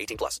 18 plus.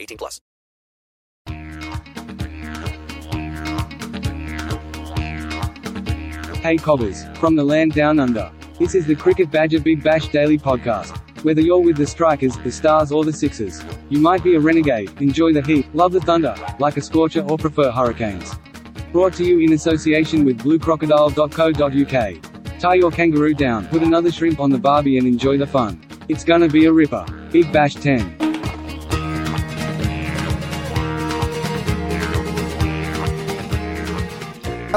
18 plus. Hey Cobbers, from the land down under. This is the Cricket Badger Big Bash Daily Podcast. Whether you're with the Strikers, the Stars, or the Sixers, you might be a renegade, enjoy the heat, love the thunder, like a scorcher, or prefer hurricanes. Brought to you in association with bluecrocodile.co.uk. Tie your kangaroo down, put another shrimp on the barbie and enjoy the fun. It's gonna be a ripper. Big Bash 10.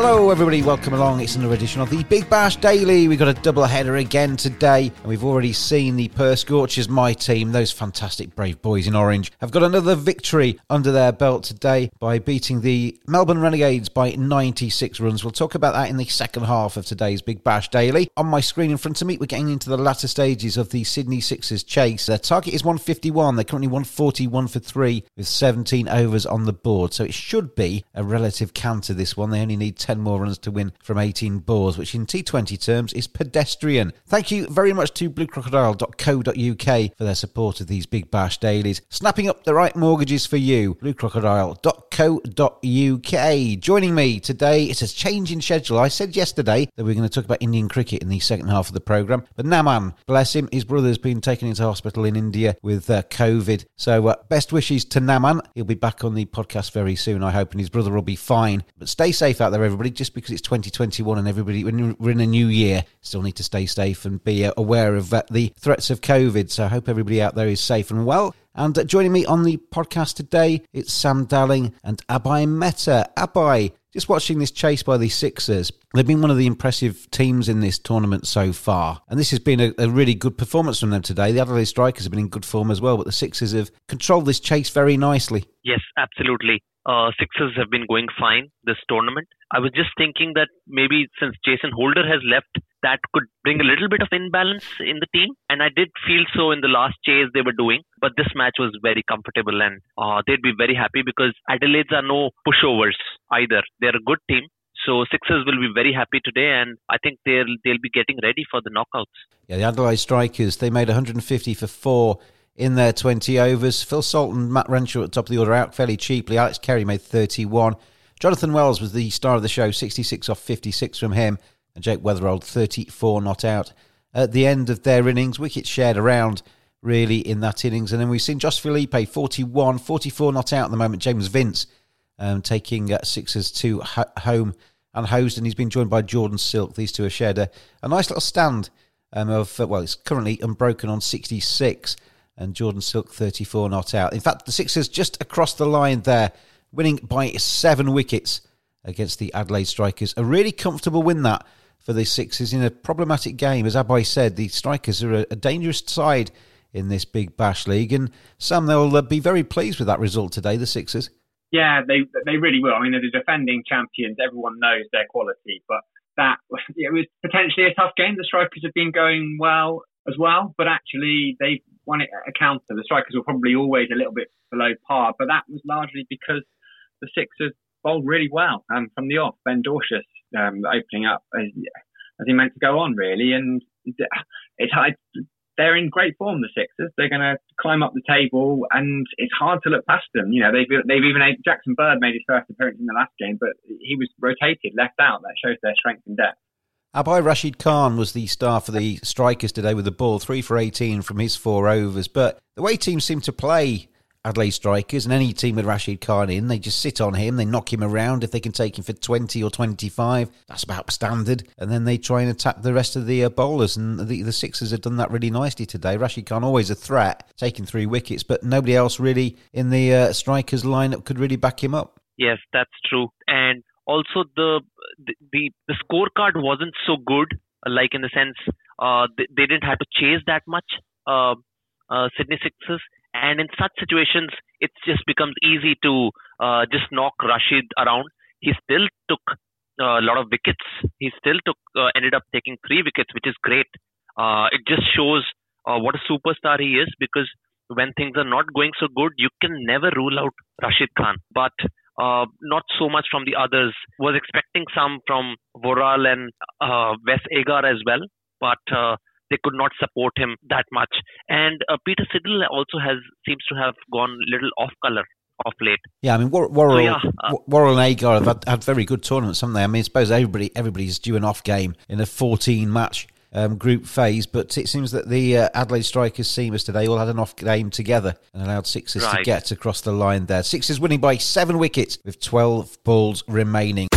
Hello, everybody. Welcome along. It's another edition of the Big Bash Daily. We've got a double header again today, and we've already seen the Perth Scorchers, my team, those fantastic brave boys in orange, have got another victory under their belt today by beating the Melbourne Renegades by 96 runs. We'll talk about that in the second half of today's Big Bash Daily. On my screen in front of me, we're getting into the latter stages of the Sydney Sixers chase. Their target is 151. They're currently 141 for three with 17 overs on the board, so it should be a relative canter. This one, they only need 10 more runs to win from 18 balls, which in T20 terms is pedestrian. Thank you very much to bluecrocodile.co.uk for their support of these Big Bash dailies, snapping up the right mortgages for you. bluecrocodile.co.uk. Joining me today, it's a change in schedule. I said yesterday that we are going to talk about Indian cricket in the second half of the programme, but Naman, bless him, his brother's been taken into hospital in India with uh, COVID. So uh, best wishes to Naman. He'll be back on the podcast very soon, I hope, and his brother will be fine. But stay safe out there, everybody everybody. Just because it's 2021 and everybody, when we're in a new year, still need to stay safe and be uh, aware of uh, the threats of COVID. So I hope everybody out there is safe and well. And joining me on the podcast today, it's Sam Dalling and Abhay Meta. Abhay, just watching this chase by the Sixers, they've been one of the impressive teams in this tournament so far. And this has been a, a, really good performance from them today. The Adelaide Strikers have been in good form as well, but the Sixers have controlled this chase very nicely. Yes, absolutely uh, Sixers have been going fine this tournament. I was just thinking that maybe since Jason Holder has left, that could bring a little bit of imbalance in the team. And I did feel so in the last chase they were doing. But this match was very comfortable and uh, they'd be very happy because Adelaide's are no pushovers either. They're a good team. So Sixers will be very happy today, and I think they'll they'll be getting ready for the knockouts. Yeah, the Adelaide Strikers they made 150 for four in their 20 overs. Phil Salt and Matt Renshaw at the top of the order out fairly cheaply. Alex Carey made 31. Jonathan Wells was the star of the show, 66 off 56 from him. And Jake Weatherald, 34 not out. At the end of their innings, wickets shared around really in that innings. And then we've seen Josh Philippe, 41, 44 not out at the moment. James Vince um, taking uh, Sixers to ho- home and hosed. And he's been joined by Jordan Silk. These two have shared a, a nice little stand um, of, uh, well, it's currently unbroken on 66 and Jordan Silk 34 not out. In fact, the Sixers just across the line there, winning by seven wickets against the Adelaide Strikers. A really comfortable win that for the Sixers in a problematic game. As Abhay said, the Strikers are a, a dangerous side in this big bash league, and Sam, they'll uh, be very pleased with that result today, the Sixers. Yeah, they they really will. I mean, they're the defending champions. Everyone knows their quality, but that it was potentially a tough game. The Strikers have been going well as well, but actually they one a counter. The strikers were probably always a little bit below par, but that was largely because the Sixers bowled really well um, from the off. Ben Dwarshuis um, opening up as, as he meant to go on really, and it's hard. They're in great form, the Sixers. They're going to climb up the table, and it's hard to look past them. You know, they've they've even Jackson Bird made his first appearance in the last game, but he was rotated, left out. That shows their strength and depth. Boy Rashid Khan was the star for the strikers today with the ball, three for 18 from his four overs. But the way teams seem to play Adelaide strikers and any team with Rashid Khan in, they just sit on him, they knock him around. If they can take him for 20 or 25, that's about standard. And then they try and attack the rest of the uh, bowlers. And the, the Sixers have done that really nicely today. Rashid Khan always a threat, taking three wickets, but nobody else really in the uh, strikers lineup could really back him up. Yes, that's true. And also the the the scorecard wasn't so good like in the sense uh, they, they, didn't have to chase that much uh, uh, Sydney Sixers and in such situations it just becomes easy to uh, just knock Rashid around. He still took uh, a lot of wickets. He still took uh, ended up taking three wickets which is great. It just shows what a superstar he is because when things are not going so good you can never rule out Rashid Khan. But uh, not so much from the others. Was expecting some from Worrall and uh, Wes Agar as well, but uh, they could not support him that much. And uh, Peter Siddle also has seems to have gone a little off color off late. Yeah, I mean Worrall, so, yeah, uh, and Agar have had, had, very good tournaments, haven't they? I mean, I suppose everybody everybody's due an off game in a 14 match um, group phase, but it seems that the uh, Adelaide Strikers seamers today all had an off game together and allowed Sixers right. to get across the line there. Sixers winning by seven wickets with 12 balls remaining.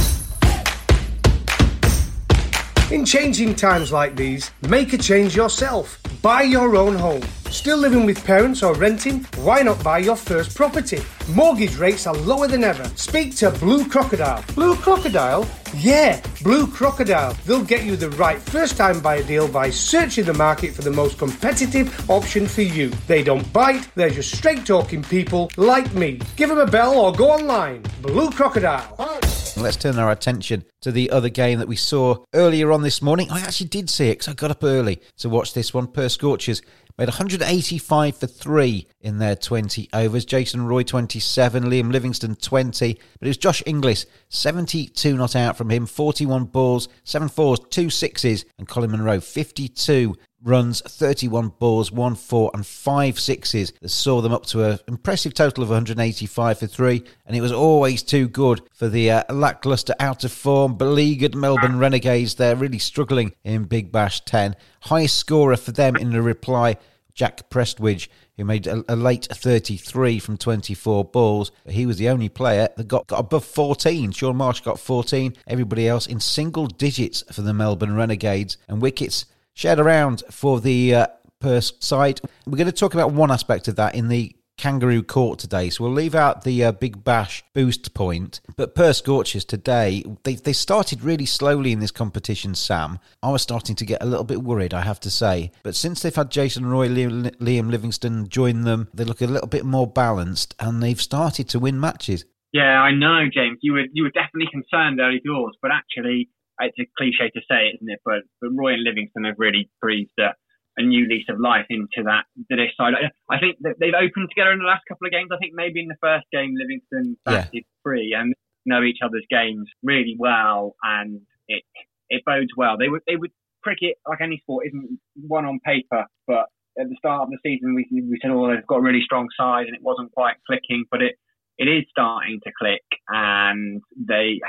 In changing times like these, make a change yourself. Buy your own home. Still living with parents or renting? Why not buy your first property? Mortgage rates are lower than ever. Speak to Blue Crocodile. Blue Crocodile? Yeah, Blue Crocodile. They'll get you the right first time buyer deal by searching the market for the most competitive option for you. They don't bite, they're just straight talking people like me. Give them a bell or go online. Blue Crocodile. Let's turn our attention to the other game that we saw earlier on this morning. I actually did see it because I got up early to watch this one. Perth Scorchers made 185 for three in their 20 overs. Jason Roy 27, Liam Livingstone 20, but it was Josh Inglis 72 not out from him, 41 balls, 7 fours, 2 sixes, and Colin Munro 52 runs, 31 balls, 1 4 and 5 sixes that saw them up to an impressive total of 185 for 3. And it was always too good for the uh, lacklustre, out of form, beleaguered Melbourne Renegades. They're really struggling in Big Bash 10. Highest scorer for them in the reply, Jack Prestwidge, who made a, a, late 33 from 24 balls. He was the only player that got, got above 14. Shaun Marsh got 14. Everybody else in single digits for the Melbourne Renegades. And wickets shared around for the uh, Perth side. We're going to talk about one aspect of that in the Kangaroo Court today, so we'll leave out the uh, Big Bash boost point. But Perth Scorchers today, they, they started really slowly in this competition, Sam. I was starting to get a little bit worried, I have to say. But since they've had Jason Roy, Liam, Livingstone join them, they look a little bit more balanced and they've started to win matches. Yeah, I know, James. You were you were definitely concerned early doors, but actually it's a cliche to say, isn't it? But but Roy and Livingstone have really breathed a, a new lease of life into that this side. I think that they've opened together in the last couple of games. I think maybe in the first game Livingstone batted yeah. free and know each other's games really well, and it it bodes well. They would they would cricket like any sport isn't one on paper, but at the start of the season we we said oh they've got a really strong side and it wasn't quite clicking, but it it is starting to click, and they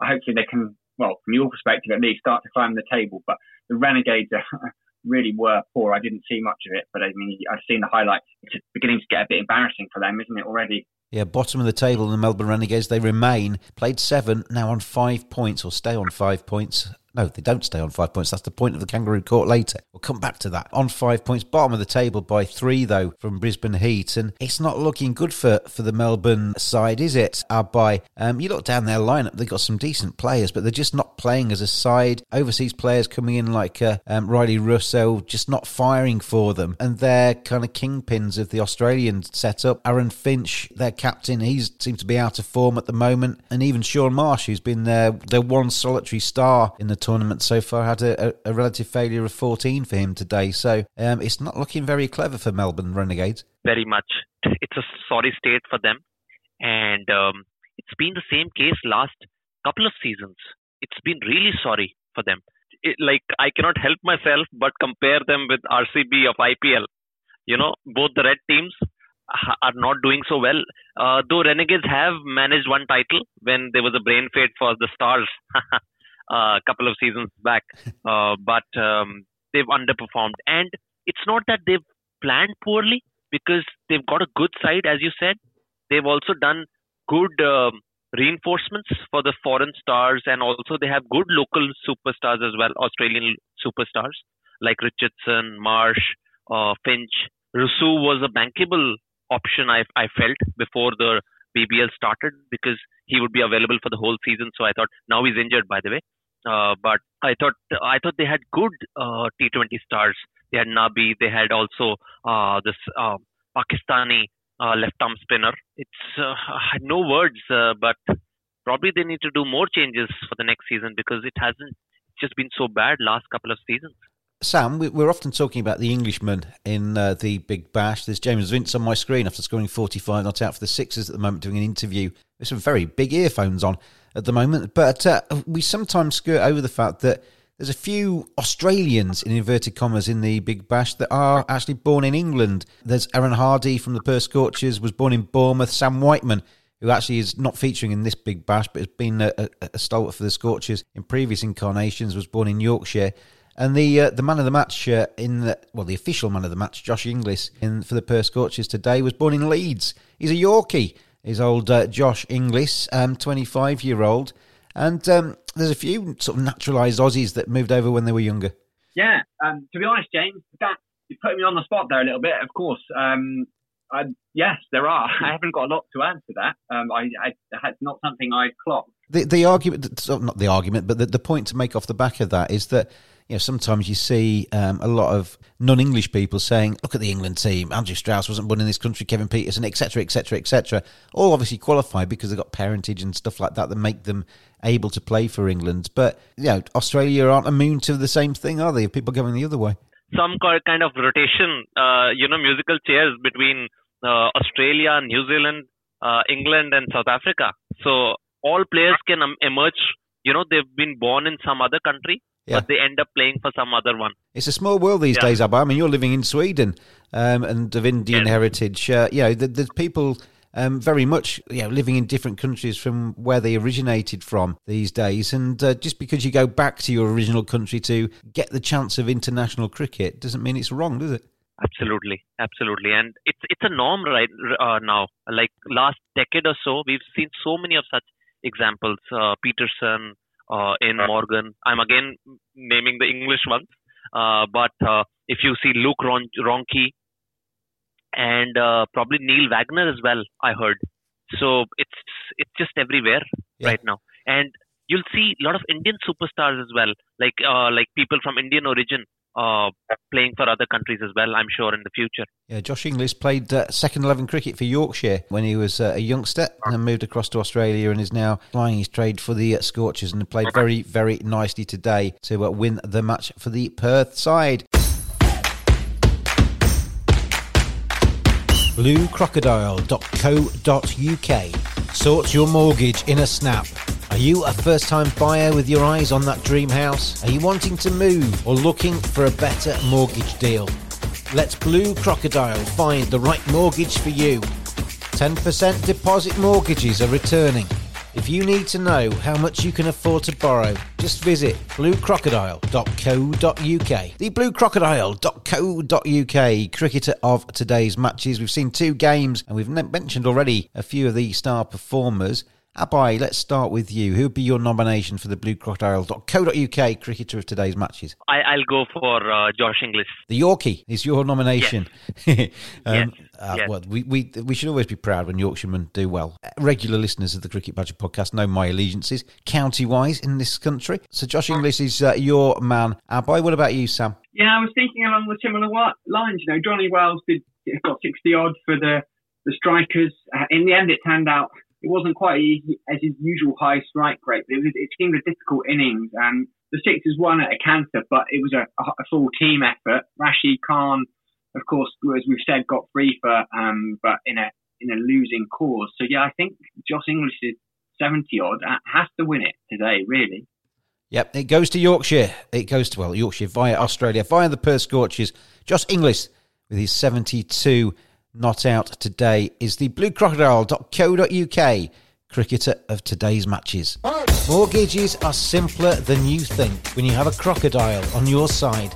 hopefully they can well, from your perspective at least, start to climb the table. But the Renegades really were poor. I didn't see much of it, but I mean, I've seen the highlights. It's beginning to get a bit embarrassing for them, isn't it already? Yeah, bottom of the table in the Melbourne Renegades. They remain played seven, now on five points, or stay on five points. No, they don't stay on five points. That's the point of the Kangaroo Court later. We'll come back to that. On five points, bottom of the table by three, though, from Brisbane Heat. And it's not looking good for, for the Melbourne side, is it? By um, you look down their lineup, they've got some decent players, but they're just not playing as a side. Overseas players coming in like uh, um, Rilee Rossouw, just not firing for them. And they're kind of kingpins of the Australian setup. Aaron Finch, their captain, he seems to be out of form at the moment. And even Shaun Marsh, who's been their, their one solitary star in the tournament so far, had a, a, relative failure of 14 for him today. So um, it's not looking very clever for Melbourne Renegades. Very much. It's a sorry state for them. And um, it's been the same case last couple of seasons. It's been really sorry for them. It, like I cannot help myself but compare them with RCB of IPL. You know, both the red teams are not doing so well. Uh, though Renegades have managed one title when there was a brain fade for the Stars a couple of seasons back, uh, but um, they've underperformed. And it's not that they've planned poorly because they've got a good side, as you said. They've also done good um, reinforcements for the foreign stars, and also they have good local superstars as well, Australian superstars like Richardson, Marsh, uh, Finch. Rossouw was a bankable option I, I felt before the BBL started because he would be available for the whole season. So I thought now he's injured, by the way. Uh, but I thought I thought they had good uh, T20 stars. They had Nabi. They had also uh, this uh, Pakistani uh, left arm spinner. It's uh, I had no words, but probably they need to do more changes for the next season because it hasn't just been so bad last couple of seasons. Sam, we're often talking about the Englishman in uh, the Big Bash. There's James Vince on my screen after scoring 45 not out for the Sixers at the moment, doing an interview with some very big earphones on at the moment. But uh, we sometimes skirt over the fact that there's a few Australians, in inverted commas, in the Big Bash that are actually born in England. There's Aaron Hardy from the Perth Scorchers, was born in Bournemouth. Sam Whiteman, who actually is not featuring in this Big Bash, but has been a, a, a stalwart for the Scorchers in previous incarnations, was born in Yorkshire. And the uh, the man of the match uh, in the well, the official man of the match, Josh Inglis, in for the Perth Scorchers today, was born in Leeds. He's a Yorkie. He's old uh, Josh Inglis, um, twenty five year old, and um, there's a few sort of naturalised Aussies that moved over when they were younger. Yeah, um, to be honest, James, that you put me on the spot there a little bit. Of course, um, I, yes, there are. I haven't got a lot to add to that. Um, I, I, that's not something I've clocked. The the argument, not the argument, but the, the point to make off the back of that is that you know, sometimes you see um, a lot of non-English people saying, "Look at the England team. Andrew Strauss wasn't born in this country. Kevin Pietersen, etc., etc., etc." All obviously qualified because they've got parentage and stuff like that that make them able to play for England. But you know, Australia aren't immune to the same thing, are they? People going the other way. Some kind of rotation, uh, you know, musical chairs between uh, Australia, New Zealand, uh, England, and South Africa. So all players can um, emerge. You know, they've been born in some other country yeah. but they end up playing for some other one. It's a small world these yeah. days, Abba. I mean, you're living in Sweden um, and of Indian heritage. Uh, you know, there's people um, very much you know, living in different countries from where they originated from these days. And uh, just because you go back to your original country to get the chance of international cricket doesn't mean it's wrong, does it? Absolutely, absolutely, and it's it's a norm right uh, now. Like last decade or so, we've seen so many of such examples. Uh, Pietersen, uh, in Morgan. I'm again naming the English ones, uh, but uh, if you see Luke Ron- Ronchi and uh, probably Neil Wagner as well, I heard. So it's it's just everywhere yeah. right now, and you'll see a lot of Indian superstars as well, like uh, like people from Indian origin uh, playing for other countries as well, I'm sure, in the future. Yeah, Josh Inglis played uh, second 11 cricket for Yorkshire when he was uh, a youngster and moved across to Australia and is now flying his trade for the uh, Scorchers and played very, very nicely today to uh, win the match for the Perth side. bluecrocodile.co.uk sorts your mortgage in a snap are you a first time buyer with your eyes on that dream house? Are you wanting to move or looking for a better mortgage deal? Let Blue Crocodile find the right mortgage for you. 10% deposit mortgages are returning. If you need to know how much you can afford to borrow, just visit bluecrocodile.co.uk. The bluecrocodile.co.uk cricketer of today's matches. We've seen two games and we've mentioned already a few of the star performers. Abhay, let's start with you. Who would be your nomination for the bluecrocodile.co.uk cricketer of today's matches? I, will go for uh, Josh Inglis. The Yorkie is your nomination. Yes. um, yes. Uh, yes. Well, we, we, we should always be proud when Yorkshiremen do well. Regular listeners of the Cricket Badger podcast know my allegiances, county wise, in this country. So Josh Inglis is uh, your man. Abhay, what about you, Sam? Yeah, I was thinking along the similar lines. You know, Johnny Wells did got 60 odd for the the strikers, uh, in the end, it turned out it wasn't quite as his usual high strike rate. but It, was, it seemed a difficult innings, and the Sixers won at a canter, but it was a, a full team effort. Rashid Khan, of course, as we've said, got free for, um, but in a in a losing cause. So yeah, I think Josh Inglis is seventy odd has to win it today, really. Yep, it goes to Yorkshire. It goes to well Yorkshire via Australia via the Perth Scorchers. Josh Inglis with his seventy-two not out today is the bluecrocodile.co.uk cricketer of today's matches. Mortgages are simpler than you think when you have a crocodile on your side.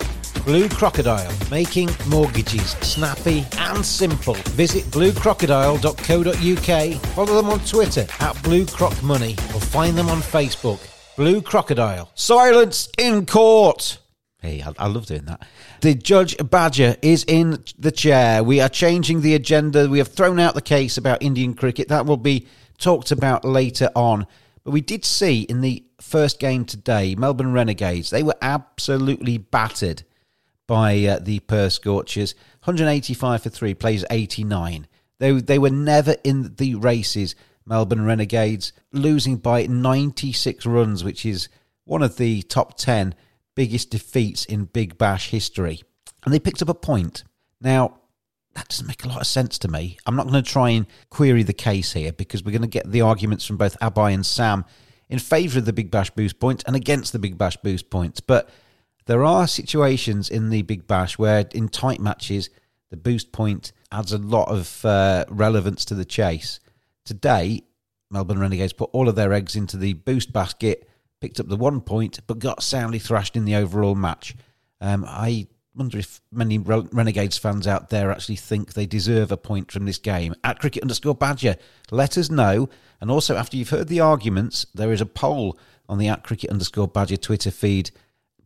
Blue Crocodile, making mortgages snappy and simple. Visit bluecrocodile.co.uk, follow them on Twitter at bluecrocmoney, or find them on Facebook. Blue Crocodile. Silence in court! Hey, I, I, love doing that. The Judge Badger is in the chair. We are changing the agenda. We have thrown out the case about Indian cricket. That will be talked about later on. But we did see in the first game today, Melbourne Renegades, they were absolutely battered by uh, the Perth Scorchers. 185 for three, plays 89. They, they were never in the races, Melbourne Renegades, losing by 96 runs, which is one of the top 10 biggest defeats in Big Bash history. And they picked up a point. Now, that doesn't make a lot of sense to me. I'm not going to try and query the case here because we're going to get the arguments from both Abhay and Sam in favour of the Big Bash boost points point and against the Big Bash boost points. But there are situations in the Big Bash where, in tight matches, the boost point adds a lot of uh, relevance to the chase. Today, Melbourne Renegades put all of their eggs into the boost basket picked up the one point, but got soundly thrashed in the overall match. Um, I wonder if many Renegades fans out there actually think they deserve a point from this game. At cricket underscore badger, let us know. And also, after you've heard the arguments, there is a poll on the at cricket underscore badger Twitter feed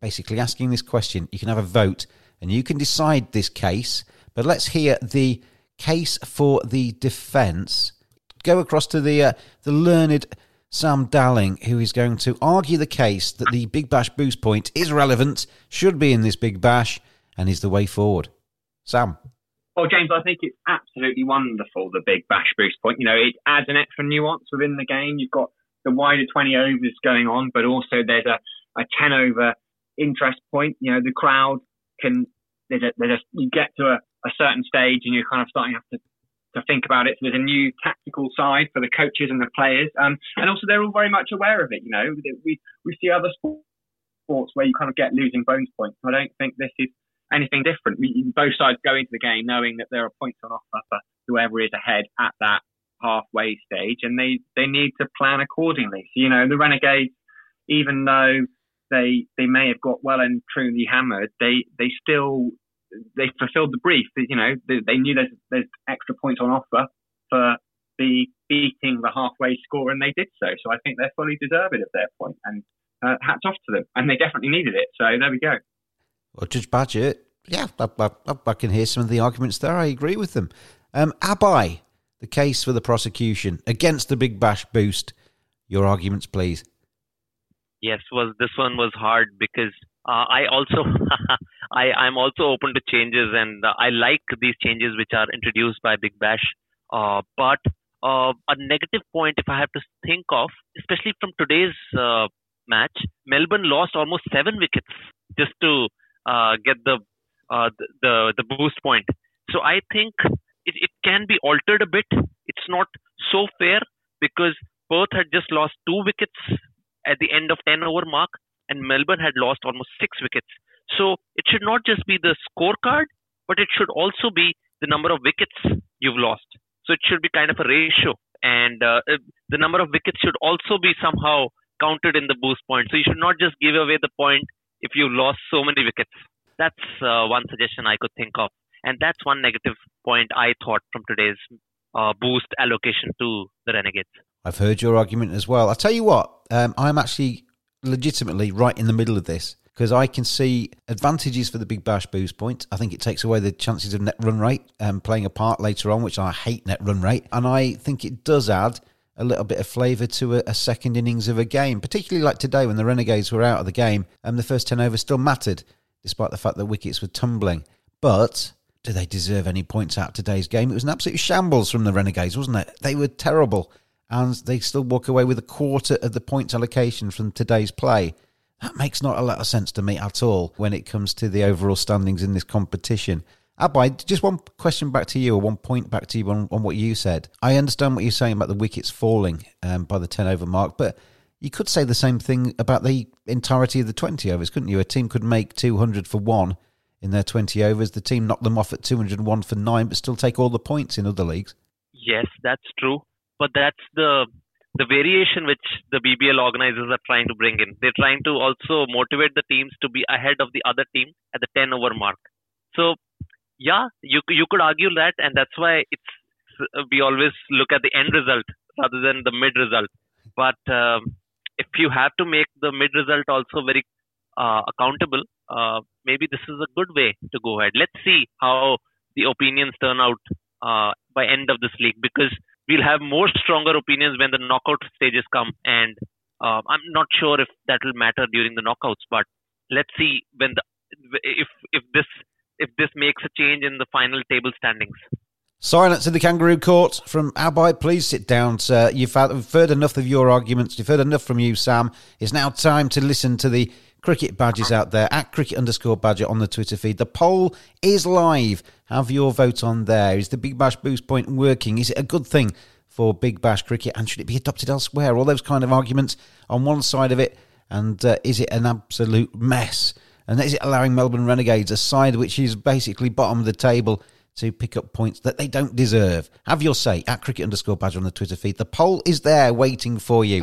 basically asking this question. You can have a vote and you can decide this case. But let's hear the case for the defence. Go across to the uh, the learned Sam Dalling, who is going to argue the case that the Big Bash boost point is relevant, should be in this Big Bash, and is the way forward. Sam. Well, James, I think it's absolutely wonderful, the Big Bash boost point. You know, it adds an extra nuance within the game. You've got the wider 20 overs going on, but also there's a, a 10 over interest point. You know, the crowd can, there's a, there's a, you get to a, a certain stage and you're kind of starting to have to to think about it. So there's a new tactical side for the coaches and the players, um, and also they're all very much aware of it. You know, we we see other sports where you kind of get losing bonus points. I don't think this is anything different. Both sides go into the game knowing that there are points on offer for whoever is ahead at that halfway stage, and they they need to plan accordingly. So you know, the Renegades, even though they they may have got well and truly hammered, they they still they fulfilled the brief. You know, they, they knew there's, there's extra points on offer for the beating the halfway score, and they did so. So I think they're fully deserving of their point, and uh, hats off to them. And they definitely needed it. So there we go. Well, Judge Badger, yeah, I, I, I, can hear some of the arguments there. I agree with them. Um, Abhay, the case for the prosecution against the Big Bash boost. Your arguments, please. Yes, well, this one was hard because uh, I also I I'm also open to changes and uh, I like these changes which are introduced by Big Bash. Uh, but uh, a negative point, if I have to think of, especially from today's uh, match, Melbourne lost almost seven wickets just to uh, get the, the the boost point. So I think it, it can be altered a bit. It's not so fair because Perth had just lost two wickets at the end of 10 over mark and Melbourne had lost almost six wickets. So it should not just be the scorecard, but it should also be the number of wickets you've lost. So it should be kind of a ratio, and uh, the number of wickets should also be somehow counted in the boost point. So you should not just give away the point if you lost so many wickets. That's uh, one suggestion I could think of, and that's one negative point I thought from today's uh, boost allocation to the Renegades. I've heard your argument as well. I'll tell you what, um, I'm actually legitimately right in the middle of this because I can see advantages for the Big Bash boost point. I think it takes away the chances of net run rate um, playing a part later on, which I hate net run rate. And I think it does add a little bit of flavour to a, a, second innings of a game, particularly like today when the Renegades were out of the game and the first 10 overs still mattered, despite the fact that wickets were tumbling. But do they deserve any points out today's game? It was an absolute shambles from the Renegades, wasn't it? They were terrible, and they still walk away with a quarter of the points allocation from today's play. That makes not a lot of sense to me at all when it comes to the overall standings in this competition. Abhay, just one question back to you, or one point back to you on, on what you said. I understand what you're saying about the wickets falling um, by the 10 over mark, but you could say the same thing about the entirety of the 20 overs, couldn't you? A team could make 200 for one in their 20 overs. The team knocked them off at 201 for nine, but still take all the points in other leagues. Yes, that's true. But that's the the variation which the BBL organizers are trying to bring in. They're trying to also motivate the teams to be ahead of the other team at the 10 over mark. So, yeah, you you could argue that, and that's why it's we always look at the end result rather than the mid result. But um, if you have to make the mid result also very uh, accountable, uh, maybe this is a good way to go ahead. Let's see how the opinions turn out uh, by end of this league because we'll have more stronger opinions when the knockout stages come, and uh, I'm not sure if that will matter during the knockouts. But let's see when the if if this if this makes a change in the final table standings. Silence in the kangaroo court from Abhay. Please sit down, sir. You've heard enough of your arguments. You've heard enough from you, Sam. It's now time to listen to the cricket badges out there at cricket underscore badger on the Twitter feed. The poll is live. Have your vote on there. Is the Big Bash boost point working? Is it a good thing for Big Bash cricket and should it be adopted elsewhere? All those kind of arguments on one side of it. And uh, is it an absolute mess? And is it allowing Melbourne Renegades, a side which is basically bottom of the table, to pick up points that they don't deserve? Have your say at cricket underscore badger on the Twitter feed. The poll is there waiting for you.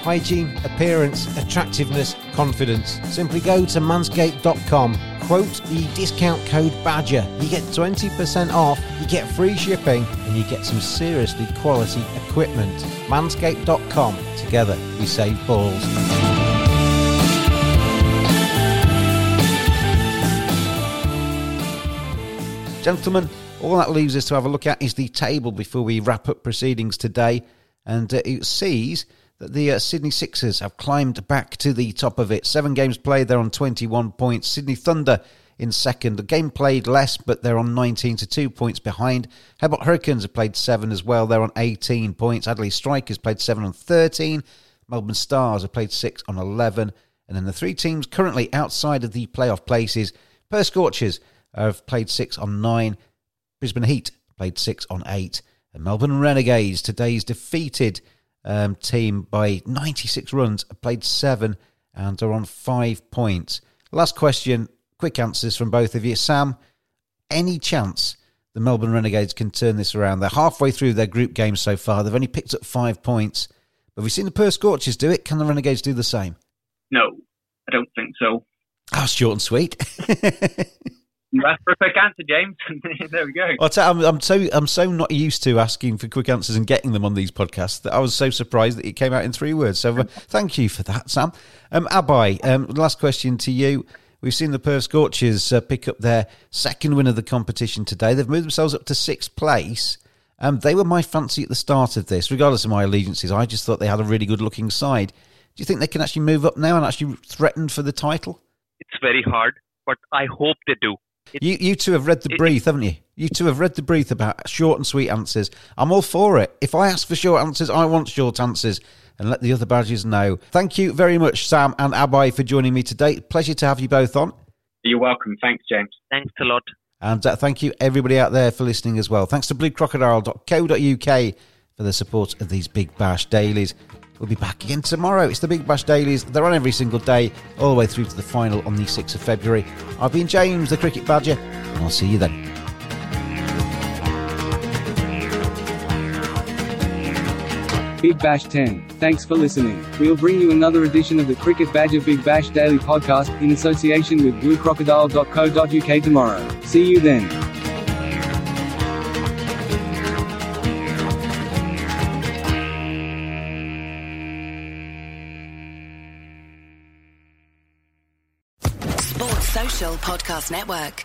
Hygiene, appearance, attractiveness, confidence. Simply go to manscaped.com, quote the discount code BADGER. You get 20% off, you get free shipping, and you get some seriously quality equipment. Manscaped.com. Together, we save balls. Gentlemen, all that leaves us to have a look at is the table before we wrap up proceedings today. And uh, it sees that the uh, Sydney Sixers have climbed back to the top of it. Seven games played, they're on 21 points. Sydney Thunder in second. The game played less, but they're on 19 to 2 points behind. Hobart Hurricanes have played seven as well. They're on 18 points. Adelaide Strikers played seven on 13. Melbourne Stars have played six on 11. And then the three teams currently outside of the playoff places Perth Scorchers have played six on nine. Brisbane Heat played six on eight. And Melbourne Renegades, today's defeated um, team by 96 runs, played seven, and are on five points. Last question, quick answers from both of you. Sam, any chance the Melbourne Renegades can turn this around? They're halfway through their group game so far. They've only picked up five points. But we've seen the Perth Scorchers do it. Can the Renegades do the same? No, I don't think so. Oh, short and sweet. That's for a quick answer, James. there we go. Tell, I'm, I'm, so I'm so not used to asking for quick answers and getting them on these podcasts that I was so surprised that it came out in three words. So uh, thank you for that, Sam. Um, Abhay, um, last question to you. We've seen the Perth Scorchers uh, pick up their second win of the competition today. They've moved themselves up to sixth place. Um, they were my fancy at the start of this, regardless of my allegiances. I just thought they had a really good looking side. Do you think they can actually move up now and actually threaten for the title? It's very hard, but I hope they do. It, you you two have read the brief, haven't you? You two have read the brief about short and sweet answers. I'm all for it. If I ask for short answers, I want short answers. And let the other badges know. Thank you very much, Sam and Abhay, for joining me today. Pleasure to have you both on. You're welcome. Thanks, James. Thanks a lot. And uh, thank you, everybody out there, for listening as well. Thanks to bluecrocodile.co.uk for the support of these Big Bash dailies. We'll be back again tomorrow. It's the Big Bash Dailies. They're on every single day, all the way through to the final on the 6th of February. I've been James, the Cricket Badger, and I'll see you then. Big Bash 10. Thanks for listening. We'll bring you another edition of the Cricket Badger Big Bash Daily Podcast in association with bluecrocodile.co.uk tomorrow. See you then. Podcast Network.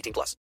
18 plus.